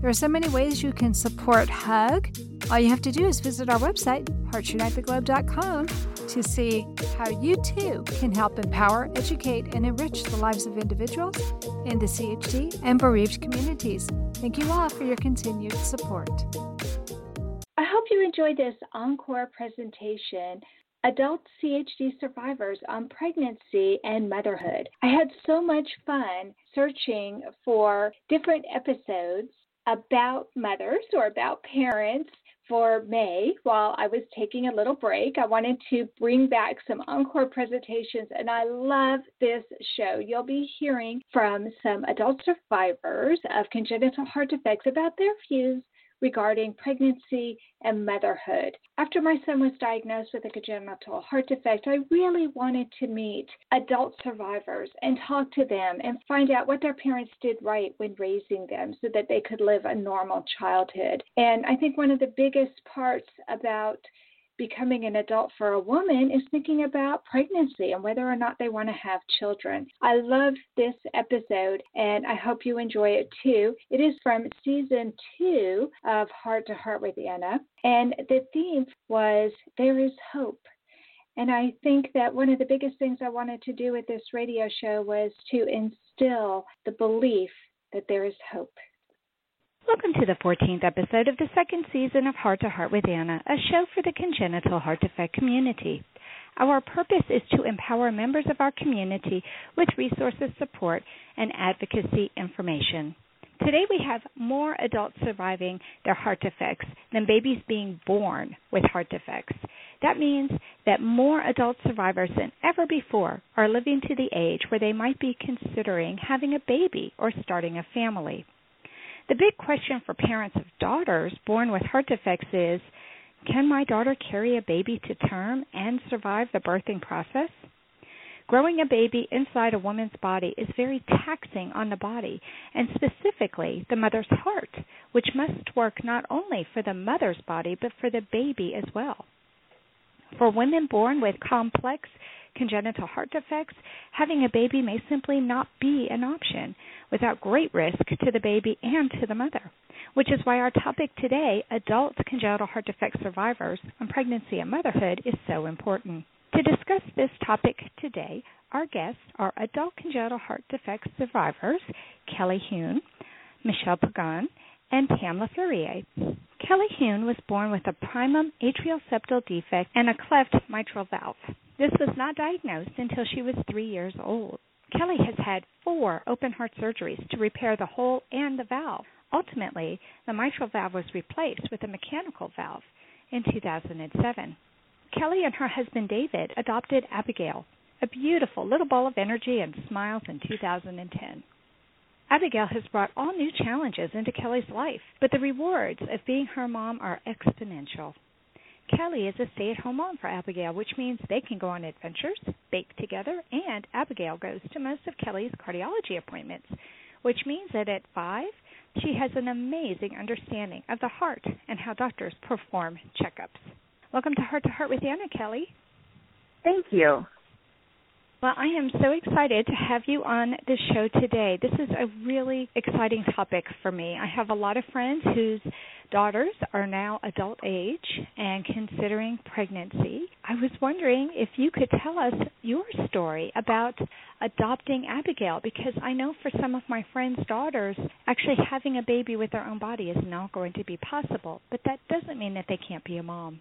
There are so many ways you can support HUG. All you have to do is visit our website, heartsunitetheglobe.com, to see how you too can help empower, educate, and enrich the lives of individuals in the CHD and bereaved communities. Thank you all for your continued support. I hope you enjoyed this encore presentation adult CHD survivors on pregnancy and motherhood. I had so much fun searching for different episodes about mothers or about parents for May while I was taking a little break. I wanted to bring back some encore presentations, and I love this show. You'll be hearing from some adult survivors of congenital heart defects about their views regarding pregnancy and motherhood. After my son was diagnosed with a congenital heart defect, I really wanted to meet adult survivors and talk to them and find out what their parents did right when raising them so that they could live a normal childhood. And I think one of the biggest parts about becoming an adult for a woman is thinking about pregnancy and whether or not they want to have children. I love this episode and I hope you enjoy it too. It is from season two of Heart to Heart with Anna, and the theme was There is Hope. And I think that one of the biggest things I wanted to do with this radio show was to instill the belief that there is hope. Welcome to the 14th episode of the second season of Heart to Heart with Anna, a show for the congenital heart defect community. Our purpose is to empower members of our community with resources, support, and advocacy information. Today we have more adults surviving their heart defects than babies being born with heart defects. That means that more adult survivors than ever before are living to the age where they might be considering having a baby or starting a family. The big question for parents of daughters born with heart defects is can my daughter carry a baby to term and survive the birthing process? Growing a baby inside a woman's body is very taxing on the body, and specifically the mother's heart, which must work not only for the mother's body but for the baby as well. For women born with complex congenital heart defects, having a baby may simply not be an option without great risk to the baby and to the mother. Which is why our topic today, adult congenital heart defect survivors on pregnancy and motherhood, is so important. To discuss this topic today, our guests are adult congenital heart defect survivors Kelly Hune, Michelle Pagan, and Pam LaFerrier. Kelly Hune was born with a primum atrial septal defect and a cleft mitral valve. This was not diagnosed until she was three years old. Kelly has had four open heart surgeries to repair the hole and the valve. Ultimately, the mitral valve was replaced with a mechanical valve in 2007. Kelly and her husband David adopted Abigail, a beautiful little ball of energy and smiles in 2010. Abigail has brought all new challenges into Kelly's life, but the rewards of being her mom are exponential. Kelly is a stay at home mom for Abigail, which means they can go on adventures, bake together, and Abigail goes to most of Kelly's cardiology appointments, which means that at five, she has an amazing understanding of the heart and how doctors perform checkups. Welcome to Heart to Heart with Anna Kelly. Thank you. Well, I am so excited to have you on the show today. This is a really exciting topic for me. I have a lot of friends whose daughters are now adult age and considering pregnancy. I was wondering if you could tell us your story about adopting Abigail because I know for some of my friends' daughters, actually having a baby with their own body is not going to be possible, but that doesn't mean that they can't be a mom.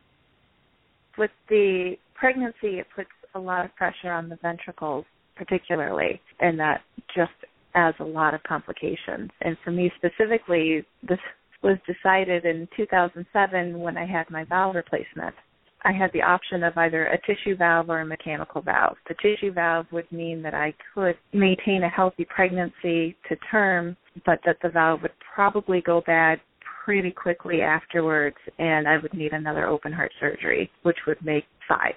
With the pregnancy, it puts a lot of pressure on the ventricles, particularly, and that just adds a lot of complications. And for me specifically, this was decided in 2007 when I had my valve replacement. I had the option of either a tissue valve or a mechanical valve. The tissue valve would mean that I could maintain a healthy pregnancy to term, but that the valve would probably go bad pretty quickly afterwards, and I would need another open heart surgery, which would make five.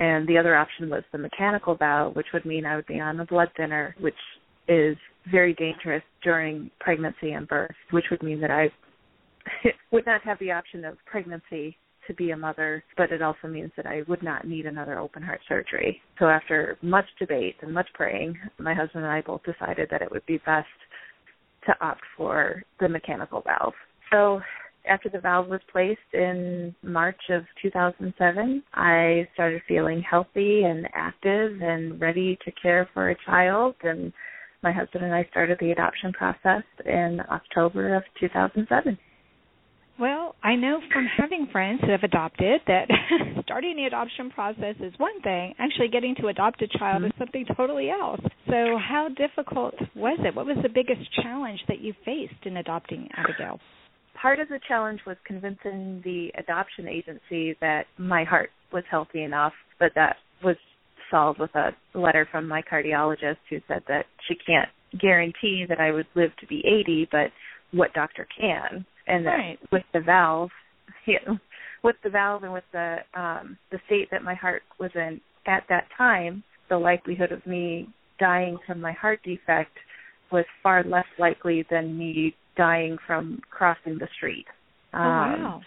And the other option was the mechanical valve, which would mean I would be on a blood thinner, which is very dangerous during pregnancy and birth, which would mean that I would not have the option of pregnancy to be a mother, but it also means that I would not need another open heart surgery. So after much debate and much praying, my husband and I both decided that it would be best to opt for the mechanical valve. So after the valve was placed in March of 2007, I started feeling healthy and active and ready to care for a child and my husband and I started the adoption process in October of 2007. Well, I know from having friends who have adopted that starting the adoption process is one thing, actually getting to adopt a child mm-hmm. is something totally else. So, how difficult was it? What was the biggest challenge that you faced in adopting Abigail? Part of the challenge was convincing the adoption agency that my heart was healthy enough, but that was solved with a letter from my cardiologist who said that she can't guarantee that I would live to be 80, but what doctor can and right. with the valve, you know, with the valve and with the um, the state that my heart was in at that time, the likelihood of me dying from my heart defect was far less likely than me dying from crossing the street. Um, oh wow!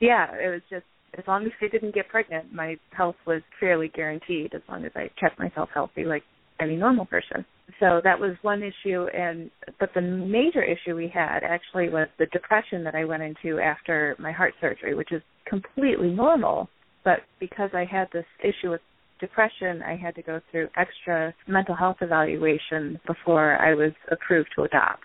Yeah, it was just as long as I didn't get pregnant, my health was fairly guaranteed. As long as I kept myself healthy, like any normal person so that was one issue and but the major issue we had actually was the depression that I went into after my heart surgery which is completely normal but because I had this issue with depression I had to go through extra mental health evaluation before I was approved to adopt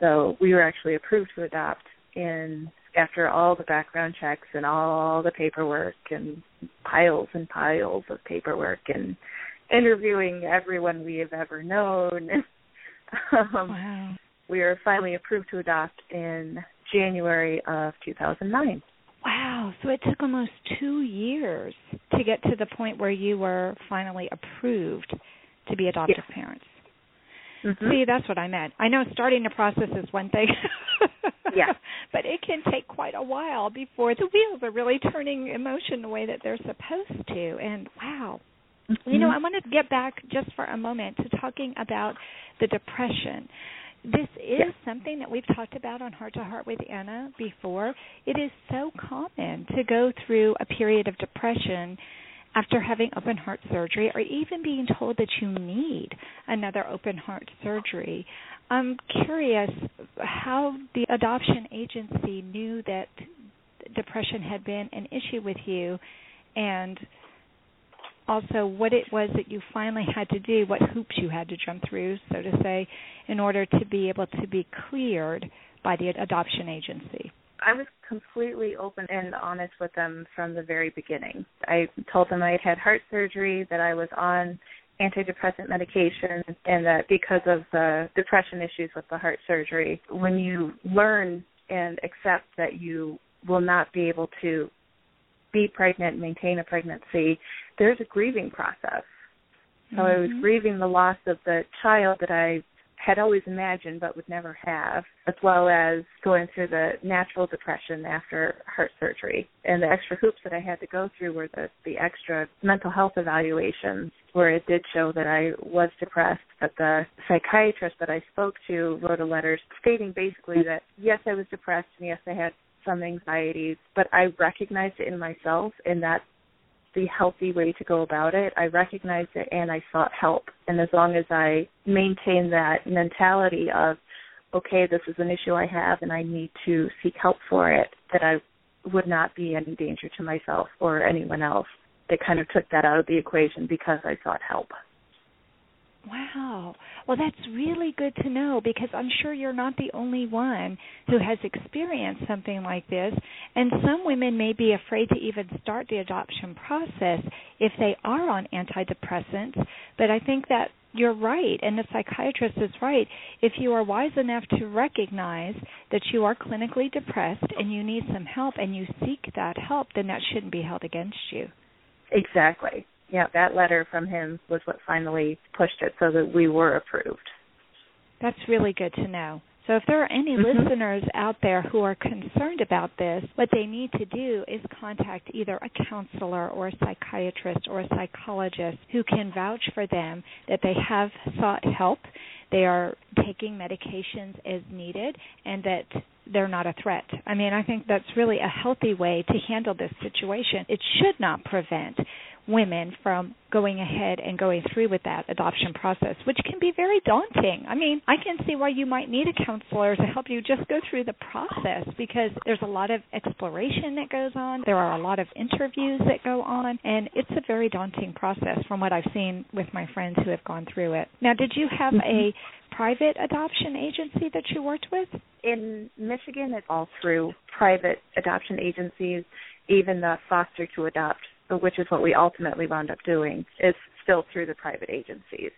so we were actually approved to adopt in after all the background checks and all the paperwork and piles and piles of paperwork and interviewing everyone we have ever known. um, wow. We were finally approved to adopt in January of 2009. Wow. So it took almost two years to get to the point where you were finally approved to be adoptive yes. parents. Mm-hmm. See, that's what I meant. I know starting the process is one thing. yeah. But it can take quite a while before the wheels are really turning emotion the way that they're supposed to. And wow, Mm-hmm. You know, I want to get back just for a moment to talking about the depression. This is yes. something that we've talked about on Heart to Heart with Anna before. It is so common to go through a period of depression after having open heart surgery or even being told that you need another open heart surgery. I'm curious how the adoption agency knew that depression had been an issue with you and also what it was that you finally had to do, what hoops you had to jump through, so to say, in order to be able to be cleared by the adoption agency. I was completely open and honest with them from the very beginning. I told them I had had heart surgery, that I was on antidepressant medication, and that because of the depression issues with the heart surgery, when you learn and accept that you will not be able to be pregnant, maintain a pregnancy, there's a grieving process. So mm-hmm. I was mm-hmm. grieving the loss of the child that I had always imagined but would never have, as well as going through the natural depression after heart surgery. And the extra hoops that I had to go through were the, the extra mental health evaluations where it did show that I was depressed, but the psychiatrist that I spoke to wrote a letter stating basically that yes, I was depressed and yes, I had some anxieties, but I recognized it in myself and that the healthy way to go about it. I recognized it and I sought help. And as long as I maintain that mentality of, okay, this is an issue I have and I need to seek help for it, that I would not be any danger to myself or anyone else. They kind of took that out of the equation because I sought help. Wow. Well, that's really good to know because I'm sure you're not the only one who has experienced something like this. And some women may be afraid to even start the adoption process if they are on antidepressants. But I think that you're right, and the psychiatrist is right. If you are wise enough to recognize that you are clinically depressed and you need some help and you seek that help, then that shouldn't be held against you. Exactly yeah, that letter from him was what finally pushed it so that we were approved. That's really good to know. So if there are any Mhm. listeners out there who are concerned about this, what they need to do is contact either a counselor or a psychiatrist or a psychologist who can vouch for them that they have sought help, they are taking medications as needed, and that they're not a threat. I mean, I think that's really a healthy way to handle this situation. It should not prevent women from going ahead and going through with that adoption process, which can be very daunting. I mean, I can see why you might need a counselor to help you just go through the process because there's a lot of exploration that goes on, there are a lot of interviews that go on, and it's a very daunting process from what I've seen with my friends who have gone through it. Now, did you have mm-hmm. a private adoption agency that you worked with? In Michigan, it's all through private adoption agencies, even the foster to adopt, which is what we ultimately wound up doing, is still through the private agencies.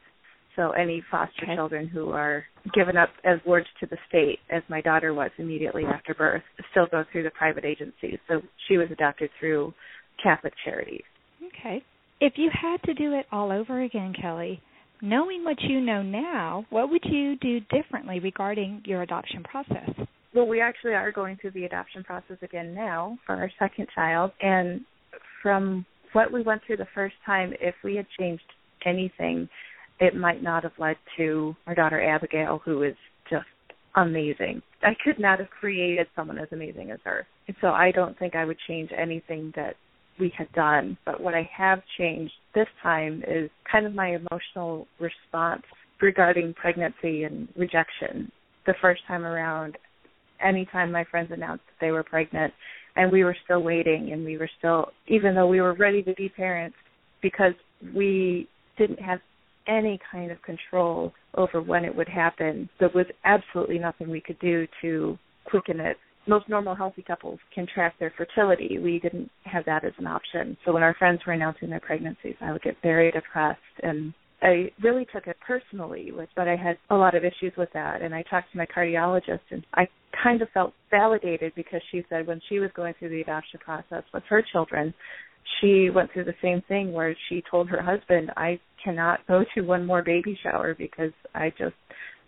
So any foster Okay. children who are given up as wards to the state, as my daughter was immediately after birth, still go through the private agencies. So she was adopted through Catholic Charities. Okay. If you had to do it all over again, Kelly, knowing what you know now, what would you do differently regarding your adoption process? Well, we actually are going through the adoption process again now for our second child. And from what we went through the first time, if we had changed anything, it might not have led to our daughter Abigail, who is just amazing. I could not have created someone as amazing as her. And so I don't think I would change anything that we had done. But what I have changed this time is kind of my emotional response regarding pregnancy and rejection. The first time around, anytime my friends announced that they were pregnant and we were still waiting and we were still even though we were ready to be parents because we didn't have any kind of control over when it would happen. There was absolutely nothing we could do to quicken it. Most normal healthy couples can track their fertility. We didn't have that as an option. So when our friends were announcing their pregnancies i would get very depressed and I really took it personally, with, but I had a lot of issues with that. And I talked to my cardiologist, and I kind of felt validated because she said when she was going through the adoption process with her children, she went through the same thing where she told her husband, "I cannot go to one more baby shower because I just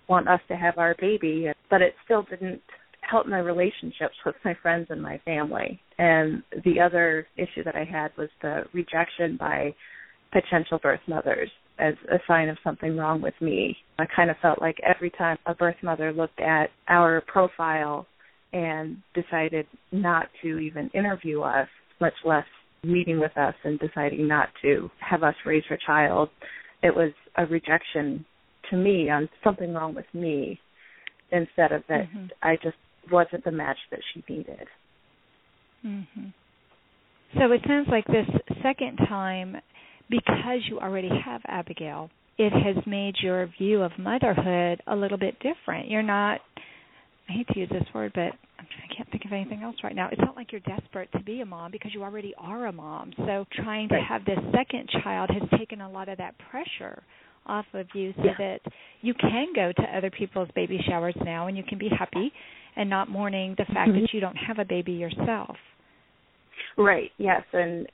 want us to have our baby." But it still didn't help my relationships with my friends and my family. And the other issue that I had was the rejection by potential birth mothers as a sign of something wrong with me. I kind of felt like every time a birth mother looked at our profile and decided not to even interview us, much less meeting with us and deciding not to have us raise her child, it was a rejection to me on something wrong with me instead of that Mhm. I just wasn't the match that she needed. hmm So it sounds like this second time, because you already have Abigail, it has made your view of motherhood a little bit different. You're not, I hate to use this word, but I'm, can't think of anything else right now. It's not like you're desperate to be a mom because you already are a mom. So trying to have this second child has taken a lot of that pressure off of you so Yeah. that you can go to other people's baby showers now and you can be happy and not mourning the fact Mhm. that you don't have a baby yourself. Right. Yes, and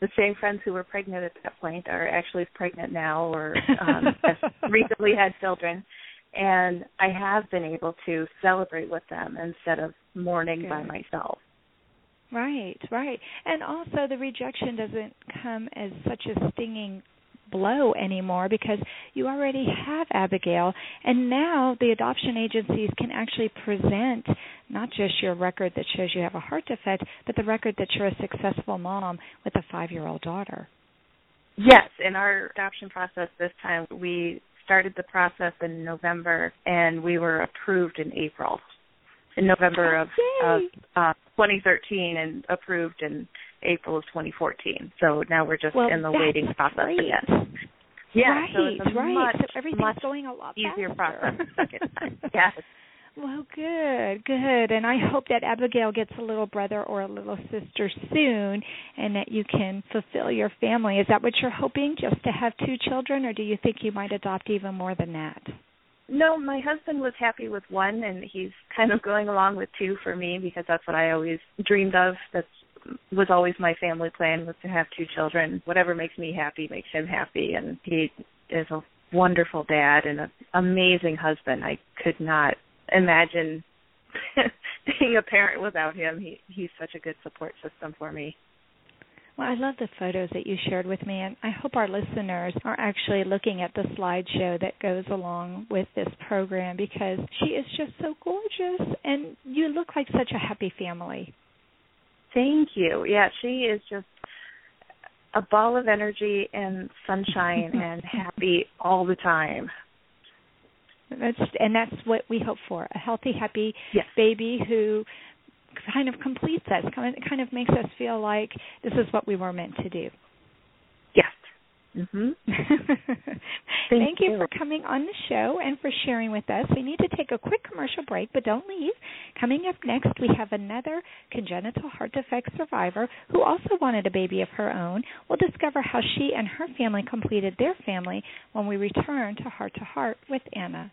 the same friends who were pregnant at that point are actually pregnant now, or um, have recently had children. And I have been able to celebrate with them instead of mourning by myself. Right, right. And also the rejection doesn't come as such a stinging blow anymore because you already have Abigail and now the adoption agencies can actually present not just your record that shows you have a heart defect but the record that you're a successful mom with a 5-year-old daughter. Yes, in our adoption process this time, we started the process in November, and we were approved in April. In November of, of uh, 2013 and approved in April of 2014. So now we're just well, in the waiting process great. again. Yeah, right, so it's a right. much, so everything's much going a lot easier faster. process the second time. Yes. Well, good, good. And I hope that Abigail gets a little brother or a little sister soon and that you can fulfill your family. Is that what you're hoping, just to have two children, or do you think you might adopt even more than that? No, my husband was happy with one, and he's kind of going along with two for me because that's what I always dreamed of. That's was always my family plan was to have two children. Whatever makes me happy makes him happy, and he is a wonderful dad and an amazing husband. I could not imagine being a parent without him. He he's such a good support system for me. Well, I love the photos that you shared with me, and I hope our listeners are actually looking at the slideshow that goes along with this program because she is just so gorgeous, and you look like such a happy family. Thank you. Yeah, she is just a ball of energy and sunshine and happy all the time. That's and that's what we hope for a healthy, happy yes. baby who kind of completes us. Kind of, kind of makes us feel like this is what we were meant to do. Mm-hmm. Thank, Thank you, you for coming on the show and for sharing with us. We need to take a quick commercial break, but don't leave. Coming up next, we have another congenital heart defect survivor who also wanted a baby of her own. We'll discover how she and her family completed their family when we return to Heart to Heart with Anna.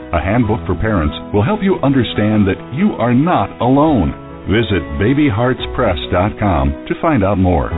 a handbook for parents will help you understand that you are not alone. Visit babyheartspress.com to find out more.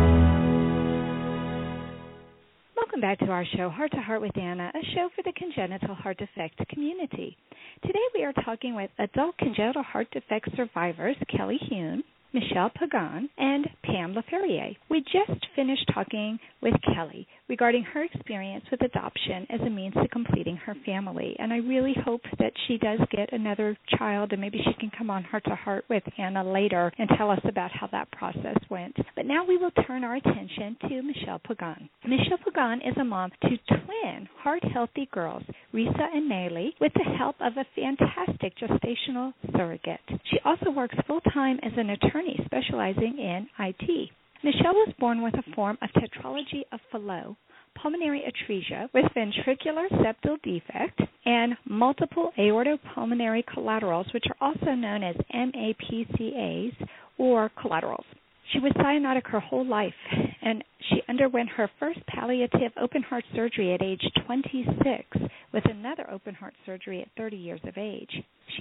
Welcome back to our show, Heart to Heart with Anna, a show for the congenital heart defect community. Today we are talking with adult congenital heart defect survivors Kelly Hune, Michelle Pagan, and Pam LaFerrier. We just finished talking with Kelly regarding her experience with adoption as a means to completing her family. And I really hope that she does get another child and maybe she can come on heart to heart with Anna later and tell us about how that process went. But now we will turn our attention to Michelle Pagan. Michelle Pagan is a mom to twin heart healthy girls, Risa and Nayli, with the help of a fantastic gestational surrogate. She also works full time as an attorney specializing in IT. Michelle was born with a form of tetralogy of Fallot, pulmonary atresia with ventricular septal defect, and multiple aortopulmonary collaterals, which are also known as MAPCAs or collaterals. She was cyanotic her whole life, and she underwent her first palliative open heart surgery at age 26, with another open heart surgery at 30 years of age.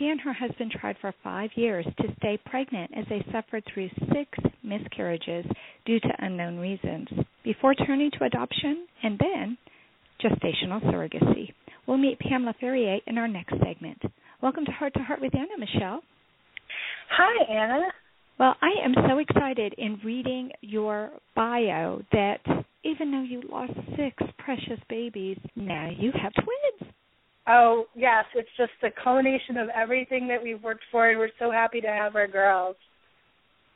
She and her husband tried for five years to stay pregnant as they suffered through six miscarriages due to unknown reasons, before turning to adoption and then gestational surrogacy. We'll meet Pamela Ferrier in our next segment. Welcome to Heart to Heart with Anna, Michelle. Hi, Anna. Well, I am so excited in reading your bio that even though you lost six precious babies, now you have twins. Oh, yes. It's just the culmination of everything that we've worked for, and we're so happy to have our girls.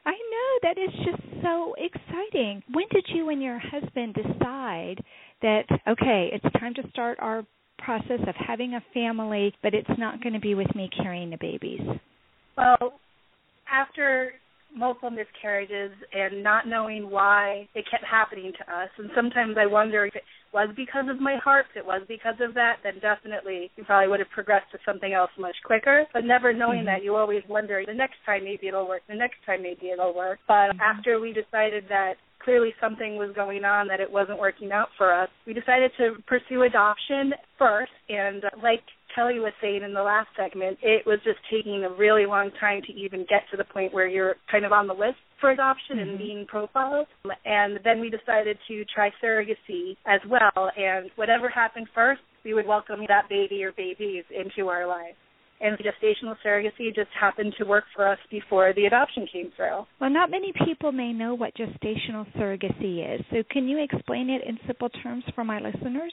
I know. That is just so exciting. When did you and your husband decide that, okay, it's time to start our process of having a family, but it's not going to be with me carrying the babies? Well, after multiple miscarriages and not knowing why it kept happening to us. And sometimes I wonder if it was because of my heart, it was because of that, then definitely you probably would have progressed to something else much quicker. But never knowing mm-hmm. that, you always wonder the next time maybe it'll work, the next time maybe it'll work. But mm-hmm. after we decided that clearly something was going on that it wasn't working out for us. We decided to pursue adoption first, and like Kelly was saying in the last segment, it was just taking a really long time to even get to the point where you're kind of on the list for adoption mm-hmm. and being profiled. And then we decided to try surrogacy as well. And whatever happened first, we would welcome that baby or babies into our lives. And gestational surrogacy just happened to work for us before the adoption came through. Well, not many people may know what gestational surrogacy is. So, can you explain it in simple terms for my listeners?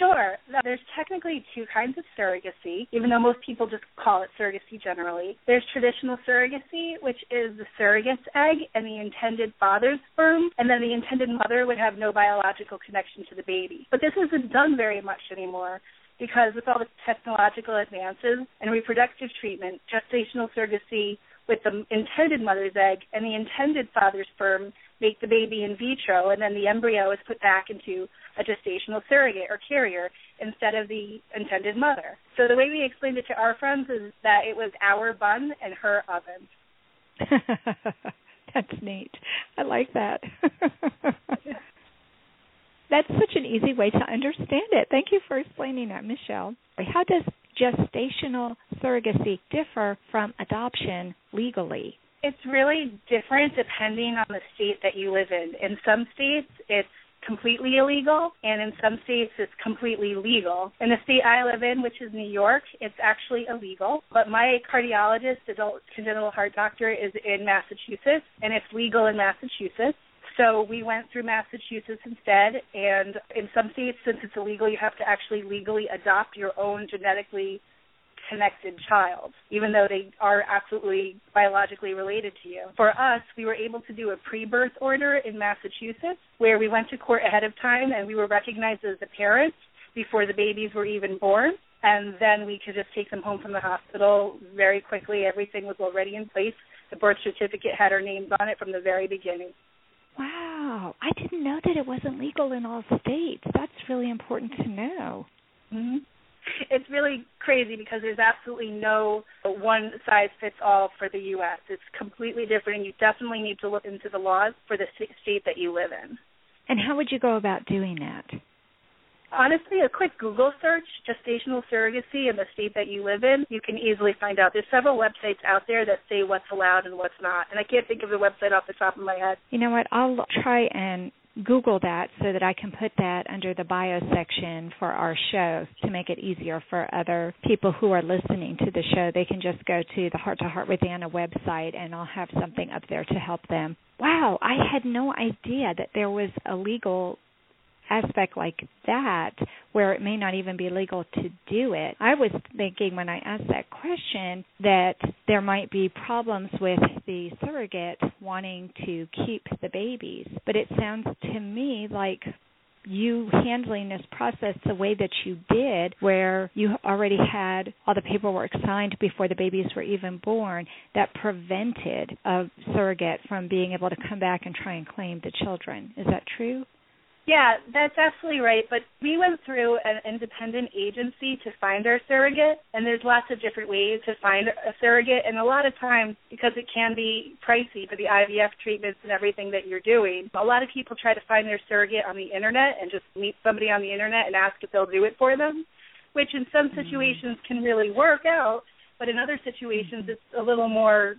Sure. There's technically two kinds of surrogacy, even though most people just call it surrogacy generally. There's traditional surrogacy, which is the surrogate's egg and the intended father's sperm, and then the intended mother would have no biological connection to the baby. But this isn't done very much anymore because with all the technological advances and reproductive treatment, gestational surrogacy with the intended mother's egg and the intended father's sperm make the baby in vitro, and then the embryo is put back into a gestational surrogate or carrier instead of the intended mother. So the way we explained it to our friends is that it was our bun and her oven. That's neat. I like that. That's such an easy way to understand it. Thank you for explaining that, Michelle. How does gestational surrogacy differ from adoption legally? It's really different depending on the state that you live in. In some states, it's completely illegal, and in some states it's completely legal. In the state I live in, which is New York, it's actually illegal. But my cardiologist, adult congenital heart doctor, is in Massachusetts, and it's legal in Massachusetts. So we went through Massachusetts instead, and in some states, since it's illegal, you have to actually legally adopt your own genetically connected child, even though they are absolutely biologically related to you. For us, we were able to do a pre birth order in Massachusetts where we went to court ahead of time and we were recognized as the parents before the babies were even born. And then we could just take them home from the hospital very quickly. Everything was already in place. The birth certificate had our names on it from the very beginning. Wow. I didn't know that it wasn't legal in all states. That's really important to know. Mm-hmm it's really crazy because there's absolutely no one size fits all for the U.S. It's completely different, and you definitely need to look into the laws for the state that you live in. And how would you go about doing that? Honestly, a quick Google search, gestational surrogacy in the state that you live in, you can easily find out. There's several websites out there that say what's allowed and what's not. And I can't think of the website off the top of my head. You know what? I'll try and Google that so that I can put that under the bio section for our show to make it easier for other people who are listening to the show. They can just go to the Heart to Heart with Anna website and I'll have something up there to help them. Wow, I had no idea that there was a legal aspect like that where it may not even be legal to do it. I was thinking when I asked that question that there might be problems with the surrogate wanting to keep the babies, but it sounds to me like you handling this process the way that you did, where you already had all the paperwork signed before the babies were even born, that prevented a surrogate from being able to come back and try and claim the children. Is that true? Yeah, that's absolutely right. But we went through an independent agency to find our surrogate, and there's lots of different ways to find a surrogate. And a lot of times, because it can be pricey for the IVF treatments and everything that you're doing, a lot of people try to find their surrogate on the internet and just meet somebody on the internet and ask if they'll do it for them, which in some mm-hmm. situations can really work out. But in other situations, it's a little more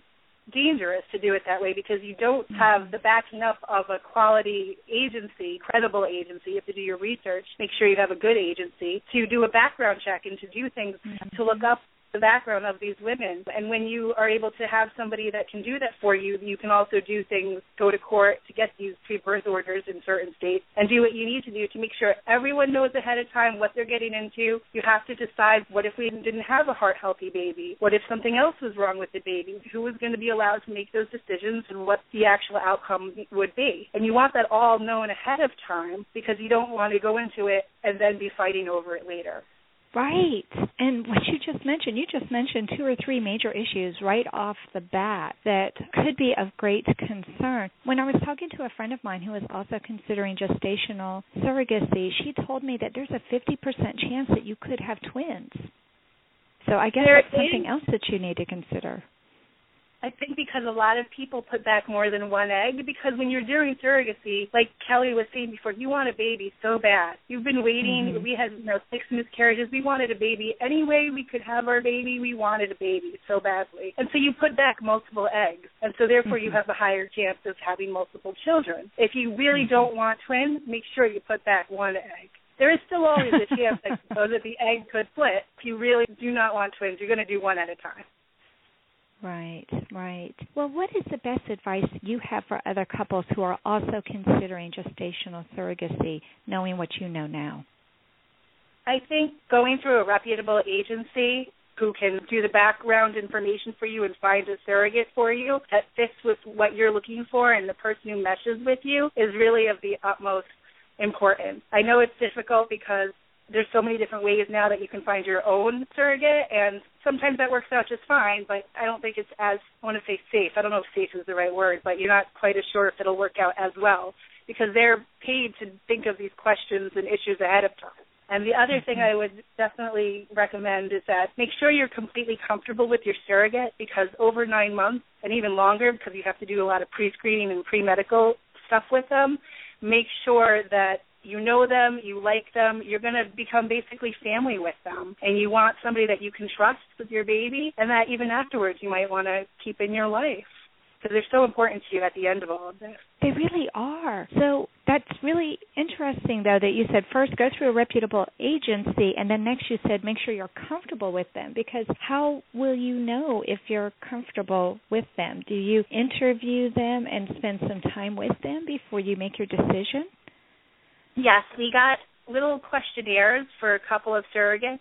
dangerous to do it that way because you don't mm-hmm. have the backing up of a quality agency, credible agency. You have to do your research, make sure you have a good agency to do a background check and to do things mm-hmm. to look up the background of these women. And when you are able to have somebody that can do that for you, you can also do things, go to court to get these pre-birth orders in certain states and do what you need to do to make sure everyone knows ahead of time what they're getting into. You have to decide what if we didn't have a heart healthy baby? What if something else was wrong with the baby? Who was going to be allowed to make those decisions and what the actual outcome would be? And you want that all known ahead of time because you don't want to go into it and then be fighting over it later. Right. And what you just mentioned, you just mentioned two or three major issues right off the bat that could be of great concern. When I was talking to a friend of mine who was also considering gestational surrogacy, she told me that there's a 50% chance that you could have twins. So I guess there that's something else that you need to consider. I think because a lot of people put back more than one egg because when you're doing surrogacy, like Kelly was saying before, you want a baby so bad. You've been waiting. Mm-hmm. We had you know six miscarriages. We wanted a baby. Any way we could have our baby, we wanted a baby so badly. And so you put back multiple eggs. And so therefore mm-hmm. you have a higher chance of having multiple children. If you really mm-hmm. don't want twins, make sure you put back one egg there is still always a chance, I suppose, that the egg could split. If you really do not want twins, you're going to do one at a time. Right, right. Well, what is the best advice you have for other couples who are also considering gestational surrogacy, knowing what you know now? I think going through a reputable agency who can do the background information for you and find a surrogate for you that fits with what you're looking for and the person who meshes with you is really of the utmost importance. I know it's difficult because there's so many different ways now that you can find your own surrogate and sometimes that works out just fine but i don't think it's as i want to say safe. I don't know if safe is the right word but you're not quite as sure if it'll work out as well because they're paid to think of these questions and issues ahead of time. And the other thing mm-hmm. I would definitely recommend is that make sure you're completely comfortable with your surrogate because over nine months and even longer, because you have to do a lot of pre-screening and pre-medical stuff with them, make sure that you know them, you like them, you're going to become basically family with them. And you want somebody that you can trust with your baby and that even afterwards you might want to keep in your life because they're so important to you at the end of all of this. They really are. So that's really interesting, though, that you said first go through a reputable agency, and then next you said make sure you're comfortable with them. Because how will you know if you're comfortable with them? Do you interview them and spend some time with them before you make your decision? Yes, we got little questionnaires for a couple of surrogates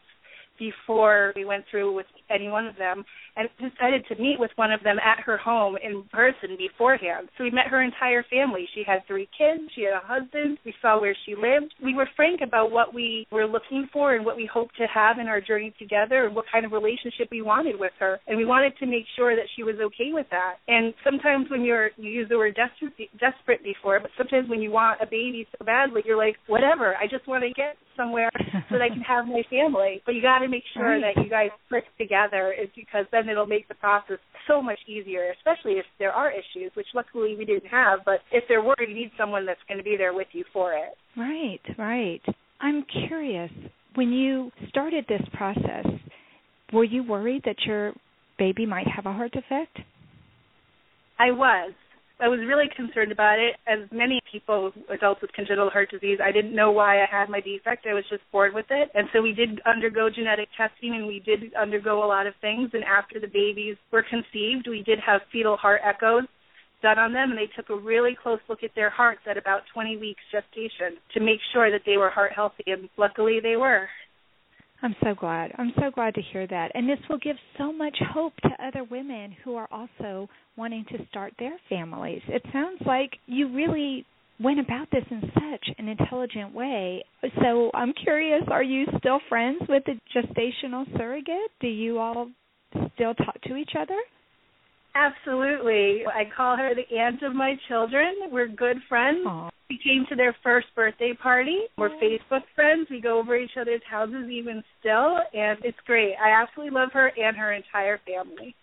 before we went through with any one of them and decided to meet with one of them at her home in person beforehand. So we met her entire family. She had three kids, she had a husband, we saw where she lived. We were frank about what we were looking for and what we hoped to have in our journey together and what kind of relationship we wanted with her. And we wanted to make sure that she was okay with that. And sometimes when you're you use the word desperate desperate before, but sometimes when you want a baby so badly, you're like, whatever, I just want to get somewhere so that I can have my family. But you got to make sure right. that you guys click together is because then it'll make the process so much easier, especially if there are issues, which luckily we didn't have. But if there were, you need someone that's going to be there with you for it. Right, right. I'm curious. When you started this process, were you worried that your baby might have a heart defect? I was. I was really concerned about it. As many people, adults with congenital heart disease, I didn't know why I had my defect. I was just bored with it. And so we did undergo genetic testing and we did undergo a lot of things. And after the babies were conceived, we did have fetal heart echoes done on them and they took a really close look at their hearts at about 20 weeks gestation to make sure that they were heart healthy and luckily they were. I'm so glad. I'm so glad to hear that. And this will give so much hope to other women who are also wanting to start their families. It sounds like you really went about this in such an intelligent way. So I'm curious, are you still friends with the gestational surrogate? Do you all still talk to each other? Absolutely. I call her the aunt of my children. We're good friends. Aww. We came to their first birthday party. We're Facebook friends. We go over each other's houses even still, and it's great. I absolutely love her and her entire family.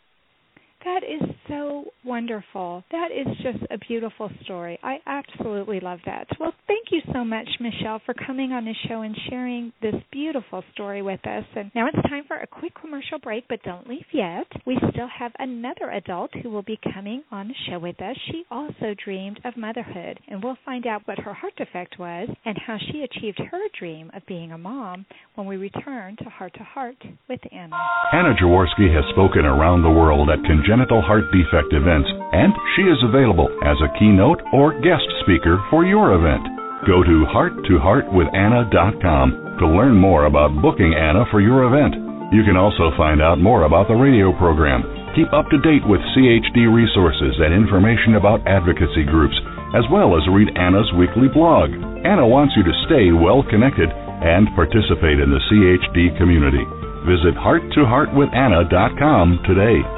That is so wonderful. That is just a beautiful story. I absolutely love that. Well, thank you so much, Michelle, for coming on the show and sharing this beautiful story with us. And now it's time for a quick commercial break, but don't leave yet. We still have another adult who will be coming on the show with us. She also dreamed of motherhood, and we'll find out what her heart defect was and how she achieved her dream of being a mom when we return to Heart to Heart with Anna. Anna Jaworski has spoken around the world at congenital heart defect events, and she is available as a keynote or guest speaker for your event. Go to hearttoheartwithanna.com to learn more about booking Anna for your event. You can also find out more about the radio program, keep up to date with CHD resources and information about advocacy groups, as well as read Anna's weekly blog. Anna wants you to stay well connected and participate in the CHD community. Visit hearttoheartwithanna.com today.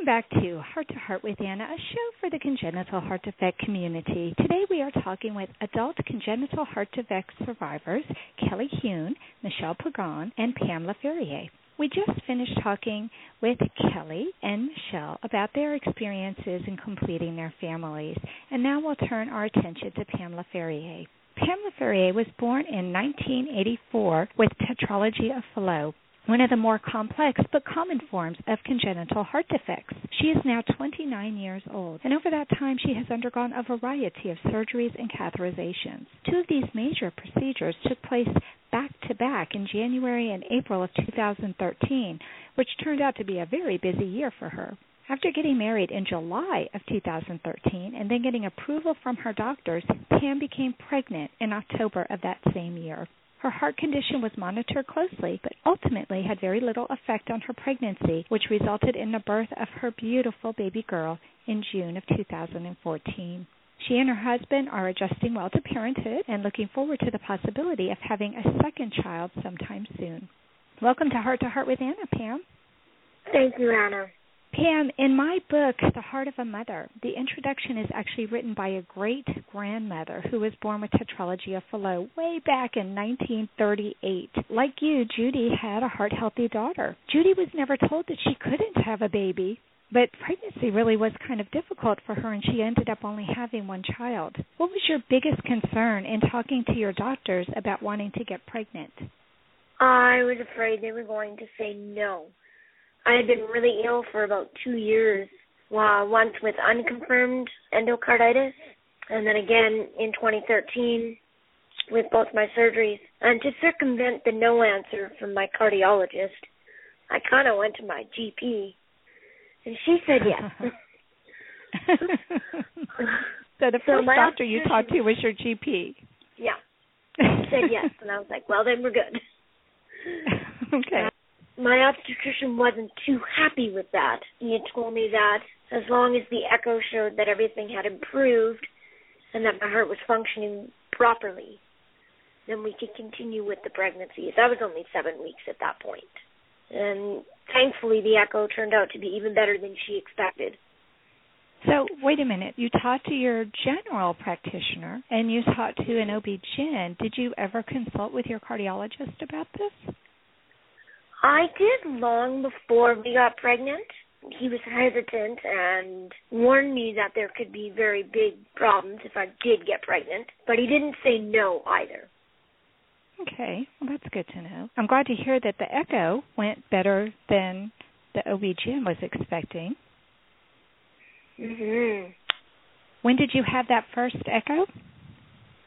Welcome back to Heart to Heart with Anna, a show for the congenital heart defect community. Today we are talking with adult congenital heart defect survivors Kelly Hune, Michelle Pagan, and Pamela Ferrier. We just finished talking with Kelly and Michelle about their experiences in completing their families, and now we'll turn our attention to Pamela Ferrier. Pamela Ferrier was born in 1984 with tetralogy of Fallot one of the more complex but common forms of congenital heart defects. She is now 29 years old, and over that time she has undergone a variety of surgeries and catheterizations. Two of these major procedures took place back to back in January and April of 2013, which turned out to be a very busy year for her. After getting married in July of 2013 and then getting approval from her doctors, Pam became pregnant in October of that same year. Her heart condition was monitored closely, but ultimately had very little effect on her pregnancy, which resulted in the birth of her beautiful baby girl in June of 2014. She and her husband are adjusting well to parenthood and looking forward to the possibility of having a second child sometime soon. Welcome to Heart to Heart with Anna, Pam. Thank you, Anna. Pam, in my book, The Heart of a Mother, the introduction is actually written by a great grandmother who was born with tetralogy of Fallot way back in 1938. Like you, Judy had a heart healthy daughter. Judy was never told that she couldn't have a baby, but pregnancy really was kind of difficult for her, and she ended up only having one child. What was your biggest concern in talking to your doctors about wanting to get pregnant? I was afraid they were going to say no. I had been really ill for about two years, well, once with unconfirmed endocarditis, and then again in 2013 with both my surgeries. And to circumvent the no answer from my cardiologist, I kind of went to my GP, and she said yes. so the first so doctor you talked to was your GP. Yeah. She said yes, and I was like, well, then we're good. okay my obstetrician wasn't too happy with that. He had told me that as long as the echo showed that everything had improved and that my heart was functioning properly, then we could continue with the pregnancy. That was only seven weeks at that point. And thankfully, the echo turned out to be even better than she expected. So, wait a minute. You talked to your general practitioner and you talked to an OB-GYN. Did you ever consult with your cardiologist about this? I did long before we got pregnant. He was hesitant and warned me that there could be very big problems if I did get pregnant, but he didn't say no either. Okay, well that's good to know. I'm glad to hear that the echo went better than the OB-GYN was expecting. Mhm. When did you have that first echo?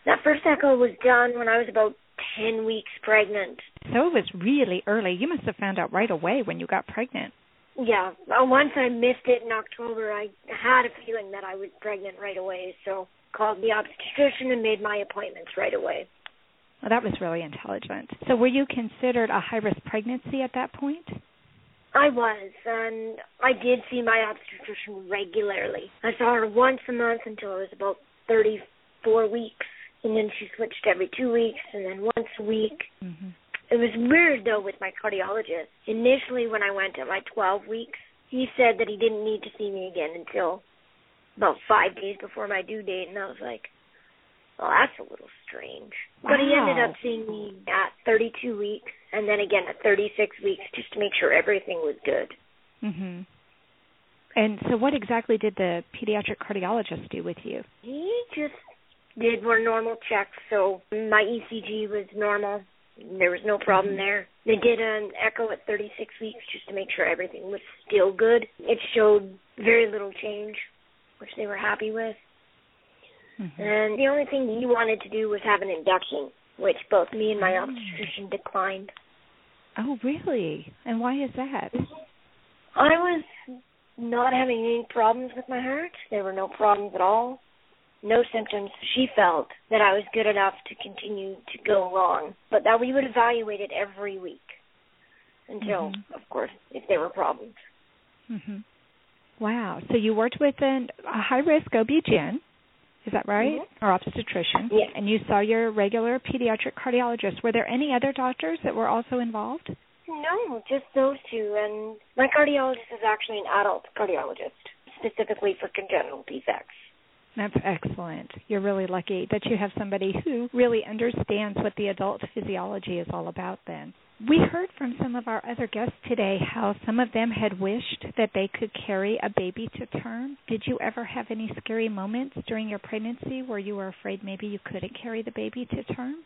That first echo was done when I was about 10 weeks pregnant. So it was really early. You must have found out right away when you got pregnant. Yeah. Well, once I missed it in October, I had a feeling that I was pregnant right away, so called the obstetrician and made my appointments right away. Well, that was really intelligent. So were you considered a high-risk pregnancy at that point? I was, and I did see my obstetrician regularly. I saw her once a month until I was about 34 weeks and then she switched every two weeks and then once a week. Mm-hmm. It was weird though with my cardiologist. Initially, when I went at like 12 weeks, he said that he didn't need to see me again until about five days before my due date, and I was like, well, that's a little strange. Wow. But he ended up seeing me at 32 weeks and then again at 36 weeks just to make sure everything was good. Mhm. And so, what exactly did the pediatric cardiologist do with you? He just did more normal checks. So my ECG was normal. There was no problem mm-hmm. there. They did an echo at 36 weeks just to make sure everything was still good. It showed very little change, which they were happy with. Mm-hmm. And the only thing he wanted to do was have an induction, which both me and my oh. obstetrician declined. Oh, really? And why is that? I was not having any problems with my heart. There were no problems at all no symptoms, she felt that I was good enough to continue to go along, but that we would evaluate it every week until, mm-hmm. of course, if there were problems. Mm-hmm. Wow. So you worked with an, a high risk OB-GYN, is that right? Mm-hmm. Or obstetrician. Yes. And you saw your regular pediatric cardiologist. Were there any other doctors that were also involved? No, just those two. And my cardiologist is actually an adult cardiologist, specifically for congenital defects. That's excellent. You're really lucky that you have somebody who really understands what the adult physiology is all about then. We heard from some of our other guests today how some of them had wished that they could carry a baby to term. Did you ever have any scary moments during your pregnancy where you were afraid maybe you couldn't carry the baby to term?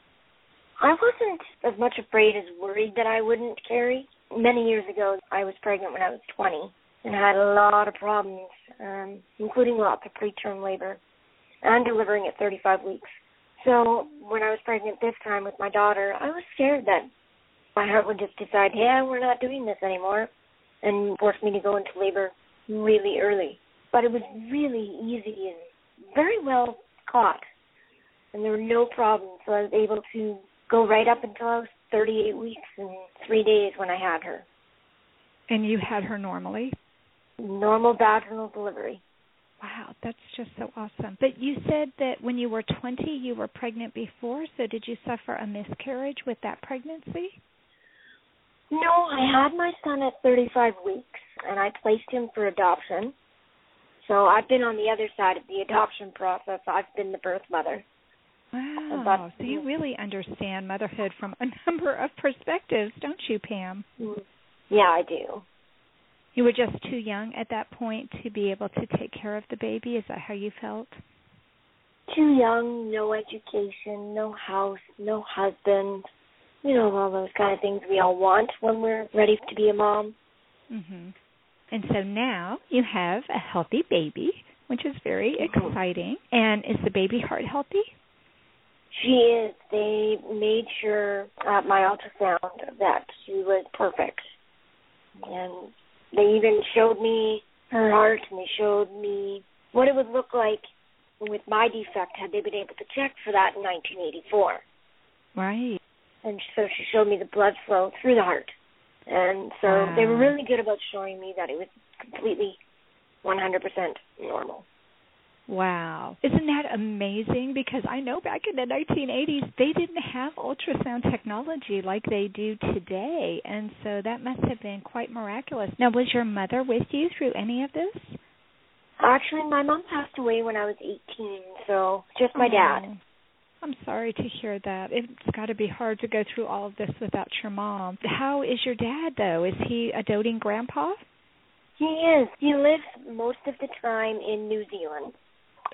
I wasn't as much afraid as worried that I wouldn't carry. Many years ago, I was pregnant when I was 20 and had a lot of problems, um, including lots of preterm labor and delivering at 35 weeks. So when I was pregnant this time with my daughter, I was scared that my heart would just decide, yeah, we're not doing this anymore, and force me to go into labor really early. But it was really easy and very well caught, and there were no problems. So I was able to go right up until I was 38 weeks and three days when I had her. And you had her normally? Normal vaginal delivery. Wow, that's just so awesome. But you said that when you were 20, you were pregnant before, so did you suffer a miscarriage with that pregnancy? No, I had my son at 35 weeks, and I placed him for adoption. So I've been on the other side of the adoption process. I've been the birth mother. Wow. So you really understand motherhood from a number of perspectives, don't you, Pam? Mm. Yeah, I do. You were just too young at that point to be able to take care of the baby. Is that how you felt? Too young, no education, no house, no husband. You know, all those kind of things we all want when we're ready to be a mom. Mhm. And so now you have a healthy baby, which is very Mhm. exciting. And is the baby heart healthy? She is. They made sure at my ultrasound that she was perfect. And they even showed me her heart and they showed me what it would look like with my defect had they been able to check for that in 1984. Right. And so she showed me the blood flow through the heart. And so they were really good about showing me that it was completely 100% normal. Wow. Isn't that amazing? Because I know back in the 1980s, they didn't have ultrasound technology like they do today. And so that must have been quite miraculous. Now, was your mother with you through any of this? Actually, my mom passed away when I was 18, so just my oh, dad. Oh, I'm sorry to hear that. It's got to be hard to go through all of this without your mom. How is your dad, though? Is he a doting grandpa? He is. He lives most of the time in New Zealand,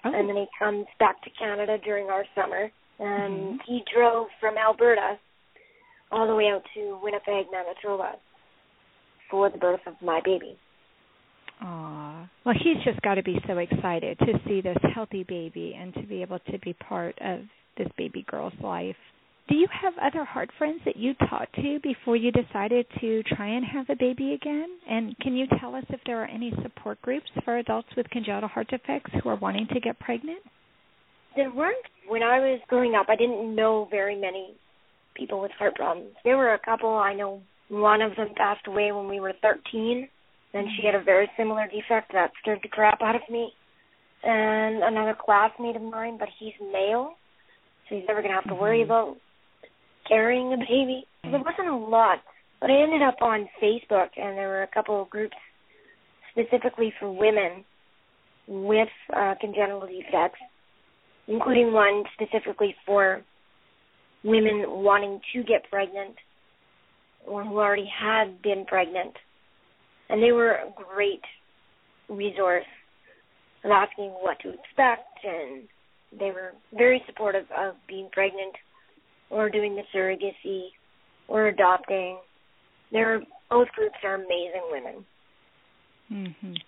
Oh, and then he comes back to Canada during our summer. And Mhm. he drove from Alberta all the way out to Winnipeg, Manitoba, for the birth of my baby. Aw. Well, he's just got to be so excited to see this healthy baby and to be able to be part of this baby girl's life. Do you have other heart friends that you talked to before you decided to try and have a baby again? And can you tell us if there are any support groups for adults with congenital heart defects who are wanting to get pregnant? There weren't, when I was growing up, I didn't know very many people with heart problems. There were a couple, I know one of them passed away when we were 13, Then she had a very similar defect that scared the crap out of me. And another classmate of mine, but he's male, so he's never going to have to worry Mhm. about carrying a baby. There wasn't a lot, but I ended up on Facebook, and there were a couple of groups specifically for women with uh, congenital defects, including one specifically for women wanting to get pregnant or who already had been pregnant. And they were a great resource of asking what to expect, and they were very supportive of being pregnant or doing the surrogacy or adopting. They're both groups are amazing women. Mhm.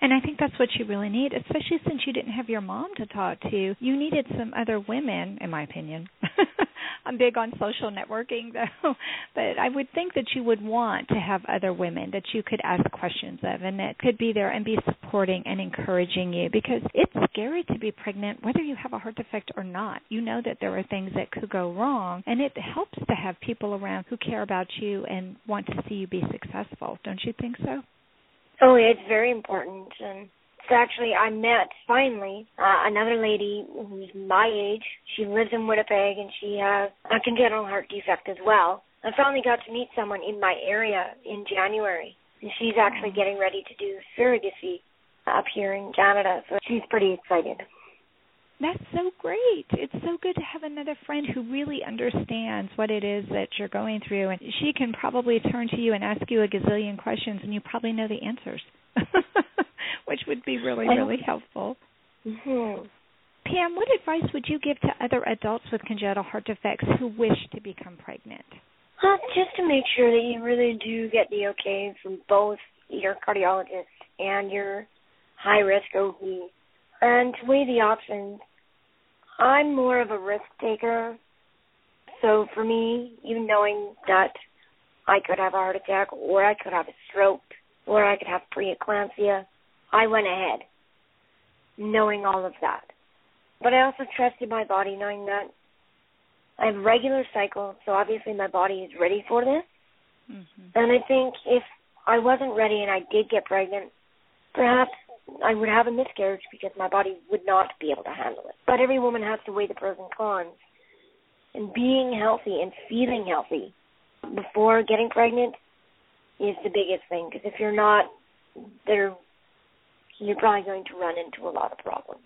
And I think that's what you really need, especially since you didn't have your mom to talk to. You needed some other women, in my opinion. I'm big on social networking though, but I would think that you would want to have other women that you could ask questions of and that could be there and be supporting and encouraging you because it's scary to be pregnant whether you have a heart defect or not. You know that there are things that could go wrong and it helps to have people around who care about you and want to see you be successful. Don't you think so? Oh, it's very important. And it's actually, I met finally uh, another lady who's my age. She lives in Winnipeg and she has a congenital heart defect as well. I finally got to meet someone in my area in January. And she's actually getting ready to do surrogacy up here in Canada. So she's pretty excited. That's so great. It's so good to have another friend who really understands what it is that you're going through and she can probably turn to you and ask you a gazillion questions and you probably know the answers. Which would be really really helpful. hmm Pam, what advice would you give to other adults with congenital heart defects who wish to become pregnant? Uh, just to make sure that you really do get the okay from both your cardiologist and your high risk OB, and to weigh the options. I'm more of a risk taker, so for me, even knowing that I could have a heart attack, or I could have a stroke, or I could have preeclampsia, I went ahead, knowing all of that. But I also trusted my body, knowing that I have regular cycles, so obviously my body is ready for this. Mm-hmm. And I think if I wasn't ready and I did get pregnant, perhaps I would have a miscarriage because my body would not be able to handle it. But every woman has to weigh the pros and cons. And being healthy and feeling healthy before getting pregnant is the biggest thing because if you're not, there, you're probably going to run into a lot of problems.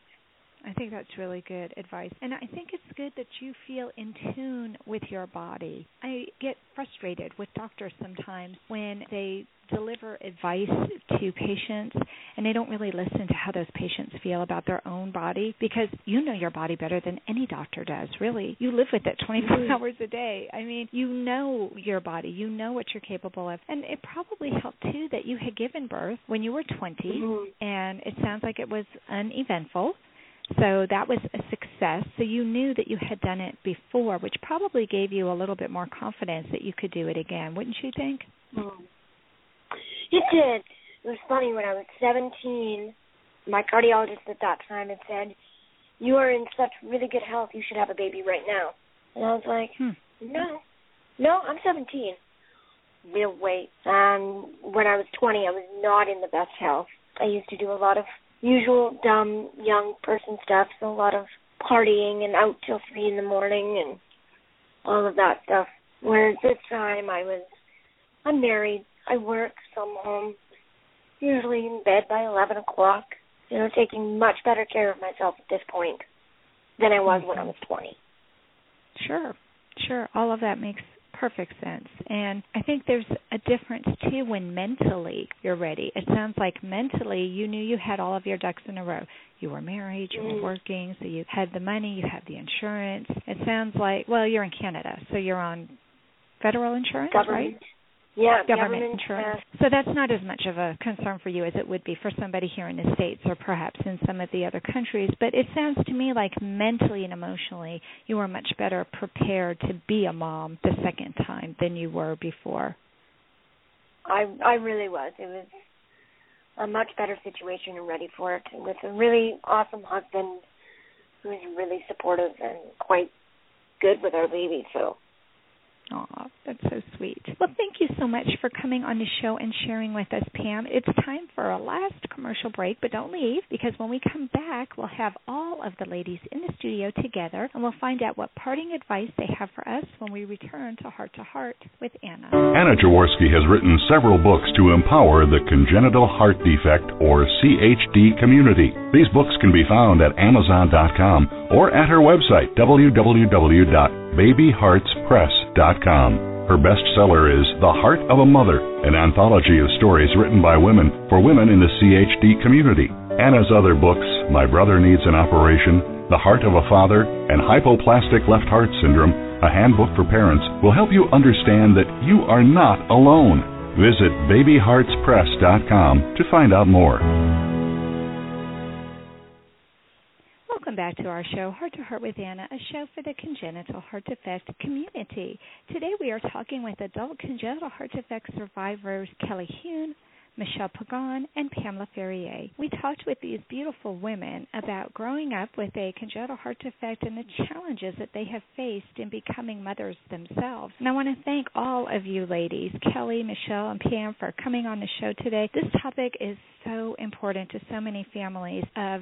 I think that's really good advice. And I think it's good that you feel in tune with your body. I get frustrated with doctors sometimes when they deliver advice to patients and they don't really listen to how those patients feel about their own body because you know your body better than any doctor does really you live with it 24 mm-hmm. hours a day i mean you know your body you know what you're capable of and it probably helped too that you had given birth when you were 20 mm-hmm. and it sounds like it was uneventful so that was a success. So you knew that you had done it before, which probably gave you a little bit more confidence that you could do it again, wouldn't you think? Mm. It did. It was funny when I was 17, my cardiologist at that time had said, "You are in such really good health. You should have a baby right now." And I was like, hmm. "No, no, I'm 17." We'll wait. Um, when I was 20, I was not in the best health. I used to do a lot of usual dumb young person stuff, so a lot of partying and out till three in the morning and all of that stuff. Whereas this time I was I'm married, I work, so I'm home, usually in bed by eleven o'clock. You know, taking much better care of myself at this point than I was when hmm. I was twenty. Sure. Sure. All of that makes perfect sense. And I think there's a difference too when mentally you're ready. It sounds like mentally you knew you had all of your ducks in a row. You were married, you were mm. working, so you had the money, you had the insurance. It sounds like well, you're in Canada, so you're on federal insurance, Government. right? Yeah, government, insurance. So that's not as much of a concern for you as it would be for somebody here in the States or perhaps in some of the other countries. But it sounds to me like mentally and emotionally you were much better prepared to be a mom the second time than you were before. I I really was. It was a much better situation and ready for it with a really awesome husband who's really supportive and quite good with our baby. So Aw, that's so sweet. Well, thank you so much for coming on the show and sharing with us, Pam. It's time for a last commercial break, but don't leave because when we come back, we'll have all of the ladies in the studio together and we'll find out what parting advice they have for us when we return to Heart to Heart with Anna. Anna Jaworski has written several books to empower the congenital heart defect or CHD community. These books can be found at Amazon.com or at her website, www.babyheartspress.com her bestseller is The Heart of a Mother, an anthology of stories written by women for women in the CHD community. Anna's other books, My Brother Needs an Operation, The Heart of a Father, and Hypoplastic Left Heart Syndrome, a handbook for parents, will help you understand that you are not alone. Visit babyheartspress.com to find out more. Welcome back to our show, Heart to Heart with Anna, a show for the congenital heart defect community. Today we are talking with adult congenital heart defect survivors Kelly Hune, Michelle Pagan, and Pamela Ferrier. We talked with these beautiful women about growing up with a congenital heart defect and the challenges that they have faced in becoming mothers themselves. And I want to thank all of you ladies, Kelly, Michelle, and Pam, for coming on the show today. This topic is so important to so many families of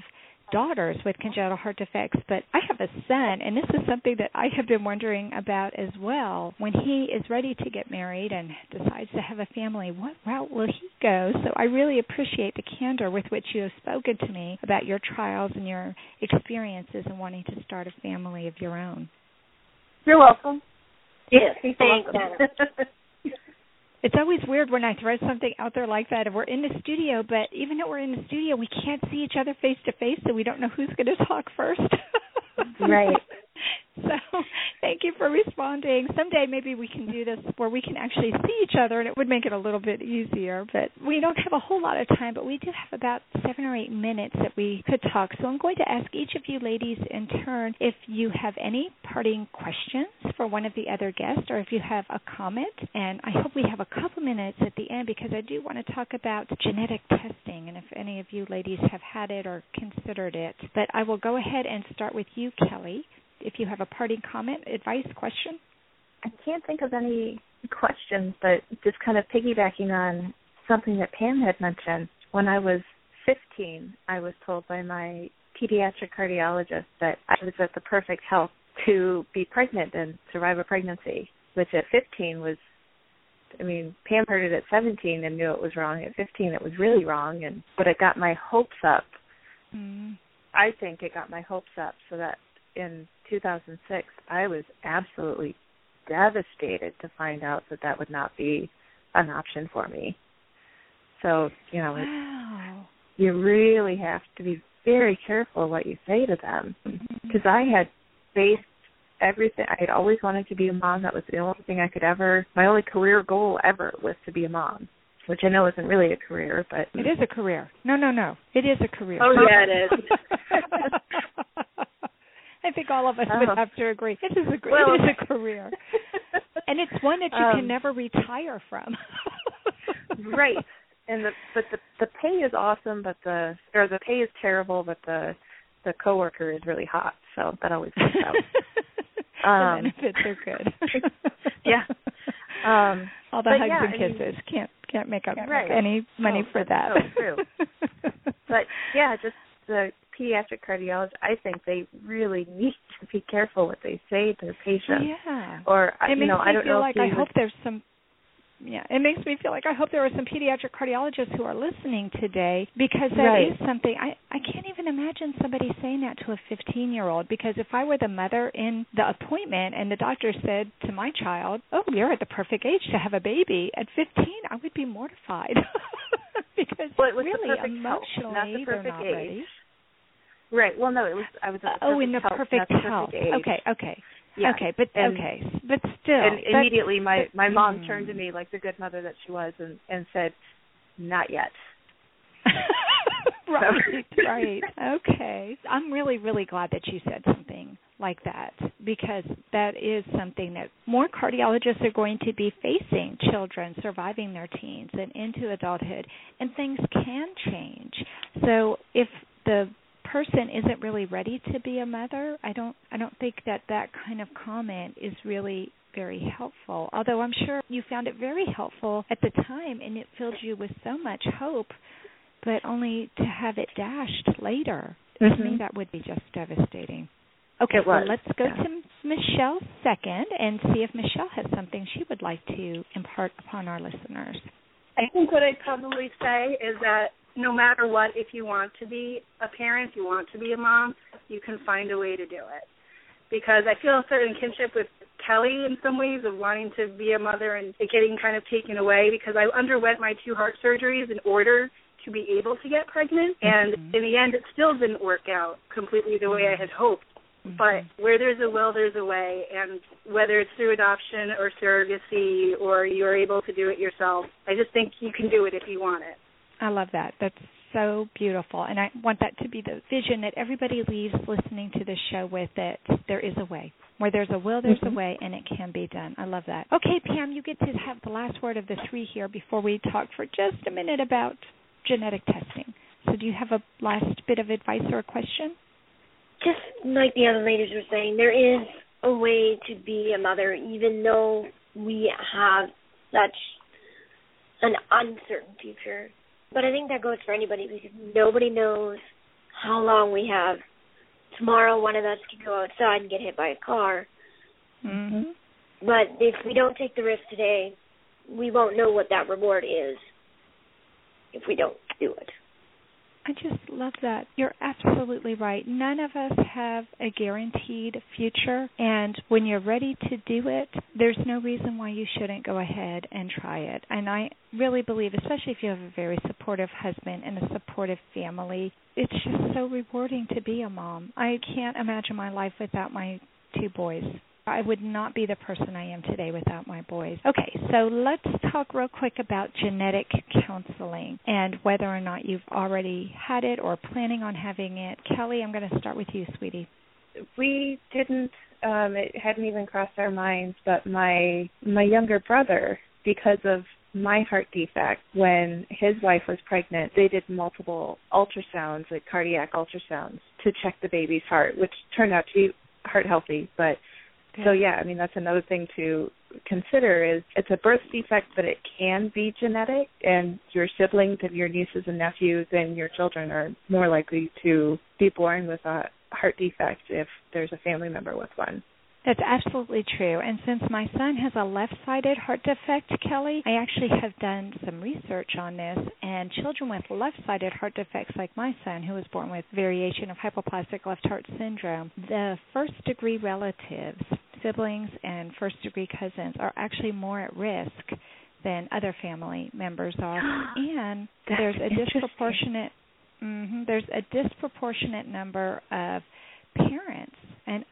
daughters with congenital heart defects, but I have a son, and this is something that I have been wondering about as well. When he is ready to get married and decides to have a family, what route will he go? So I really appreciate the candor with which you have spoken to me about your trials and your experiences in wanting to start a family of your own. You're welcome. Yes, thanks, Anna. it's always weird when I throw something out there like that we're in the studio, but even though we're in the studio, we can't see each other face to face, so we don't know who's going to talk first. right. So thank you for responding. Someday maybe we can do this where we can actually see each other and it would make it a little bit easier. But we don't have a whole lot of time, but we do have about seven or eight minutes that we could talk. So I'm going to ask each of you ladies in turn if you have any parting questions for one of the other guests or if you have a comment. And I hope we have a couple minutes at the end because I do want to talk about genetic testing and if any of you ladies have had it or considered it. But I will go ahead and start with you, Kelly if you have a parting comment, advice, question. I can't think of any questions, but just kind of piggybacking on something that Pam had mentioned. When I was 15, I was told by my pediatric cardiologist that I was at the perfect health to be pregnant and survive a pregnancy, which at 15 was I mean, Pam heard it at 17 and knew it was wrong. At 15, it was really wrong, and but it got my hopes up. Mm. I think it got my hopes up so that in 2006, I was absolutely devastated to find out that that would not be an option for me. So, you know, wow. you really have to be very careful what you say to them because mm-hmm. I had based everything I had always wanted to be a mom. That was the only thing I could ever my only career goal ever was to be a mom. Which I know isn't really a career, but it is a career. No, no, no. It is a career. Oh yeah, it is. I think all of us oh. would have to agree. It is a well, it is a career, and it's one that you um, can never retire from. right, and the but the the pay is awesome, but the or the pay is terrible, but the the coworker is really hot, so that always works out. Um, the benefits are good. yeah. Um, All the hugs yeah, and kisses I mean, can't can't make up right. any money oh, for that. So true. but yeah, just the pediatric cardiologist, I think they really need to be careful what they say to their patients. Yeah. Or uh, it you know, I don't feel know like I hope there's some yeah, it makes me feel like I hope there are some pediatric cardiologists who are listening today because that right. is something I I can't even imagine somebody saying that to a 15 year old because if I were the mother in the appointment and the doctor said to my child, "Oh, you're at the perfect age to have a baby," at 15 I would be mortified because well, it was really the emotionally health, not the perfect not age. ready. Right. Well, no, it was I was at the oh, in the perfect health. Perfect okay, okay. Yeah. Okay, but and, okay, but still, and immediately my my mom mm. turned to me like the good mother that she was and and said, "Not yet." right, right. Okay. I'm really really glad that you said something like that because that is something that more cardiologists are going to be facing children surviving their teens and into adulthood and things can change. So if the person isn't really ready to be a mother, I don't I don't think that that kind of comment is really very helpful. Although I'm sure you found it very helpful at the time and it filled you with so much hope, but only to have it dashed later. Mm-hmm. To me that would be just devastating. Okay, well let's go yeah. to Michelle second and see if Michelle has something she would like to impart upon our listeners. I think what I'd probably say is that no matter what, if you want to be a parent, you want to be a mom, you can find a way to do it. Because I feel a certain kinship with Kelly in some ways of wanting to be a mother and it getting kind of taken away because I underwent my two heart surgeries in order to be able to get pregnant and mm-hmm. in the end it still didn't work out completely the way I had hoped. Mm-hmm. But where there's a will, there's a way, and whether it's through adoption or surrogacy or you're able to do it yourself, I just think you can do it if you want it. I love that. That's so beautiful. And I want that to be the vision that everybody leaves listening to this show with that there is a way. Where there's a will, there's mm-hmm. a way, and it can be done. I love that. Okay, Pam, you get to have the last word of the three here before we talk for just a minute about genetic testing. So, do you have a last bit of advice or a question? Just like the other ladies were saying, there is a way to be a mother, even though we have such an uncertain future but I think that goes for anybody because nobody knows how long we have. Tomorrow, one of us could go outside and get hit by a car. Mm-hmm. But if we don't take the risk today, we won't know what that reward is if we don't do it. I just love that. You're absolutely right. None of us have a guaranteed future, and when you're ready to do it, there's no reason why you shouldn't go ahead and try it. And I really believe, especially if you have a very supportive husband and a supportive family, it's just so rewarding to be a mom. I can't imagine my life without my two boys. I would not be the person I am today without my boys. Okay, so let's talk real quick about genetic counseling and whether or not you've already had it or planning on having it. Kelly, I'm going to start with you, sweetie. We didn't um it hadn't even crossed our minds, but my my younger brother because of my heart defect when his wife was pregnant they did multiple ultrasounds like cardiac ultrasounds to check the baby's heart which turned out to be heart healthy but so yeah, I mean that's another thing to consider is it's a birth defect, but it can be genetic, and your siblings and your nieces and nephews and your children are more likely to be born with a heart defect if there's a family member with one. That's absolutely true. And since my son has a left sided heart defect, Kelly, I actually have done some research on this. And children with left sided heart defects, like my son, who was born with variation of hypoplastic left heart syndrome, the first degree relatives, siblings, and first degree cousins are actually more at risk than other family members are. and there's a disproportionate mm-hmm, there's a disproportionate number of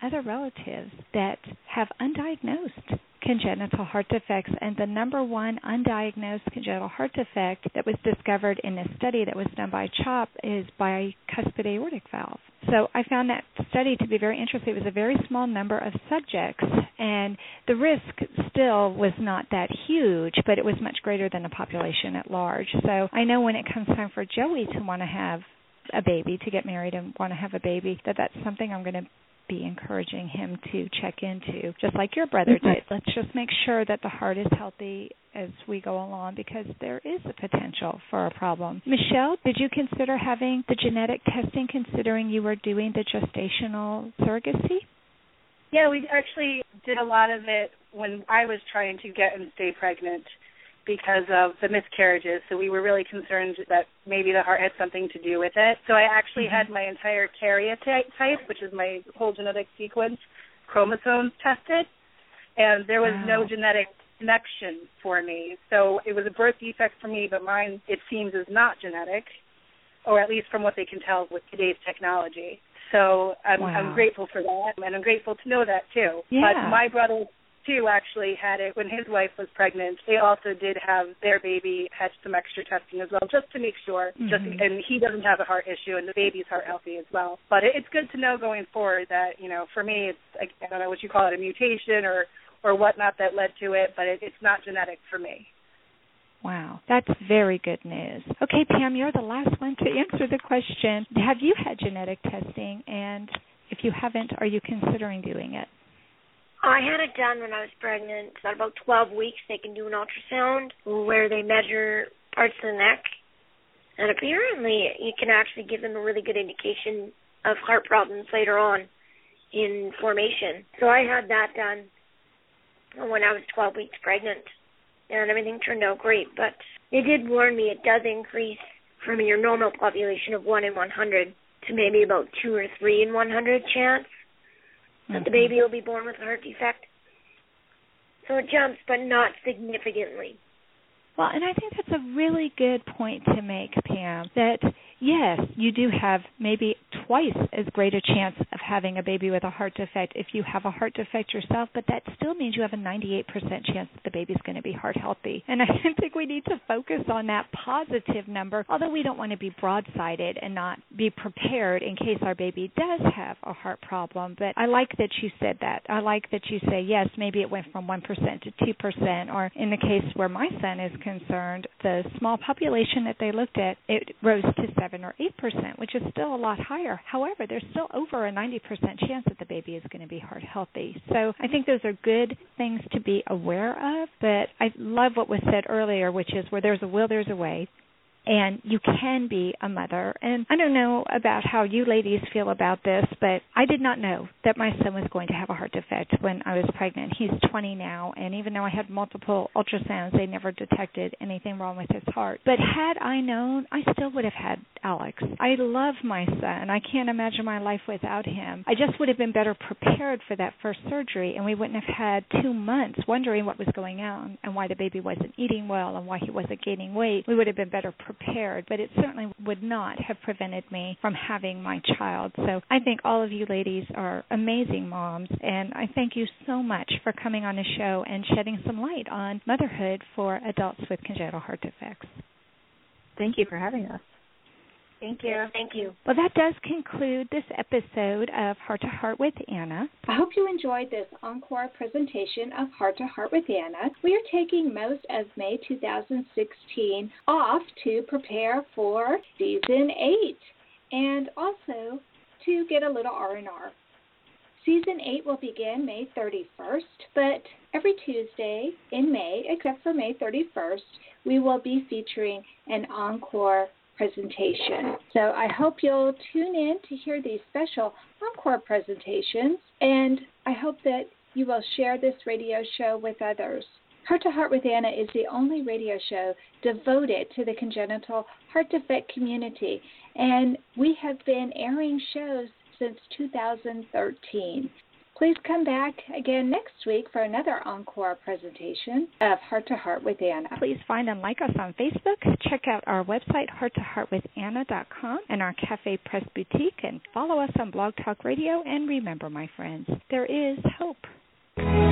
other relatives that have undiagnosed congenital heart defects and the number one undiagnosed congenital heart defect that was discovered in this study that was done by CHOP is bicuspid aortic valve. So I found that study to be very interesting. It was a very small number of subjects and the risk still was not that huge, but it was much greater than the population at large. So I know when it comes time for Joey to want to have a baby, to get married and want to have a baby, that that's something I'm going to be encouraging him to check into, just like your brother mm-hmm. did. Let's just make sure that the heart is healthy as we go along because there is a potential for a problem. Michelle, did you consider having the genetic testing considering you were doing the gestational surrogacy? Yeah, we actually did a lot of it when I was trying to get and stay pregnant because of the miscarriages. So we were really concerned that maybe the heart had something to do with it. So I actually mm-hmm. had my entire karyotype, which is my whole genetic sequence, chromosomes tested, and there was wow. no genetic connection for me. So it was a birth defect for me, but mine, it seems, is not genetic, or at least from what they can tell with today's technology. So I'm, wow. I'm grateful for that, and I'm grateful to know that too. Yeah. But my brother too actually had it when his wife was pregnant. They also did have their baby had some extra testing as well, just to make sure. Mm-hmm. Just and he doesn't have a heart issue, and the baby's heart healthy as well. But it, it's good to know going forward that you know, for me, it's I don't know what you call it, a mutation or or whatnot that led to it, but it, it's not genetic for me. Wow, that's very good news. Okay, Pam, you're the last one to answer the question. Have you had genetic testing? And if you haven't, are you considering doing it? I had it done when I was pregnant. At about 12 weeks, they can do an ultrasound where they measure parts of the neck. And apparently, it can actually give them a really good indication of heart problems later on in formation. So I had that done when I was 12 weeks pregnant, and everything turned out great. But they did warn me it does increase from your normal population of 1 in 100 to maybe about 2 or 3 in 100 chance that the mm-hmm. baby will be born with a heart defect. So it jumps, but not significantly. Well, and I think that's a really good point to make, Pam, that yes, you do have maybe twice as great a chance of having a baby with a heart defect if you have a heart defect yourself, but that still means you have a 98% chance that the baby's going to be heart healthy. And I think we need to focus on that positive number, although we don't want to be broadsided and not be prepared in case our baby does have a heart problem. But I like that you said that. I like that you say, yes, maybe it went from 1% to 2%, or in the case where my son is concerned, the small population that they looked at, it rose to 7 or 8%, which is still a lot higher. However, there's still over a 90% chance that the baby is going to be heart healthy. So I think those are good things to be aware of. But I love what was said earlier, which is where there's a will, there's a way and you can be a mother. And I don't know about how you ladies feel about this, but I did not know that my son was going to have a heart defect when I was pregnant. He's 20 now, and even though I had multiple ultrasounds, they never detected anything wrong with his heart. But had I known, I still would have had Alex. I love my son. I can't imagine my life without him. I just would have been better prepared for that first surgery, and we wouldn't have had two months wondering what was going on and why the baby wasn't eating well and why he wasn't gaining weight. We would have been better prepared prepared, but it certainly would not have prevented me from having my child. So I think all of you ladies are amazing moms, and I thank you so much for coming on the show and shedding some light on motherhood for adults with congenital heart defects. Thank you for having us. Thank you. Thank you. Well, that does conclude this episode of Heart to Heart with Anna. I hope you enjoyed this encore presentation of Heart to Heart with Anna. We are taking most of May 2016 off to prepare for season 8 and also to get a little R&R. Season 8 will begin May 31st, but every Tuesday in May, except for May 31st, we will be featuring an encore presentation. So I hope you'll tune in to hear these special encore presentations. And I hope that you will share this radio show with others. Heart to Heart with Anna is the only radio show devoted to the congenital heart defect community, and we have been airing shows since 2013. Please come back again next week for another encore presentation of Heart to Heart with Anna. Please find and like us on Facebook. Check out our website, hearttoheartwithanna.com, and our Cafe Press Boutique, and follow us on Blog Talk Radio. And remember, my friends, there is hope.